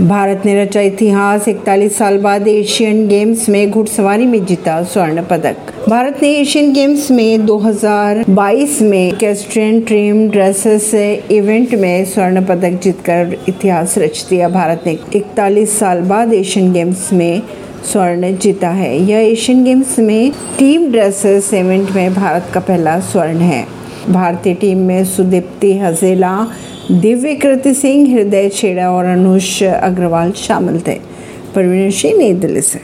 भारत ने रचा इतिहास इकतालीस साल बाद एशियन गेम्स में घुड़सवारी में जीता स्वर्ण पदक। भारत ने एशियन गेम्स में 2022 में कैस्ट्रियन ट्रीम ड्रेसेस इवेंट में स्वर्ण पदक जीतकर इतिहास रच दिया। भारत ने इकतालीस साल बाद एशियन गेम्स में स्वर्ण जीता है। यह एशियन गेम्स में टीम ड्रेसेस इवेंट में भारत का पहला स्वर्ण है। भारतीय टीम में सुदीप्ति हजेला दिव्य कृति सिंह, हृदय छेड़ा और अनुष अग्रवाल शामिल थे। परवीन सिंह नई दिल्ली से।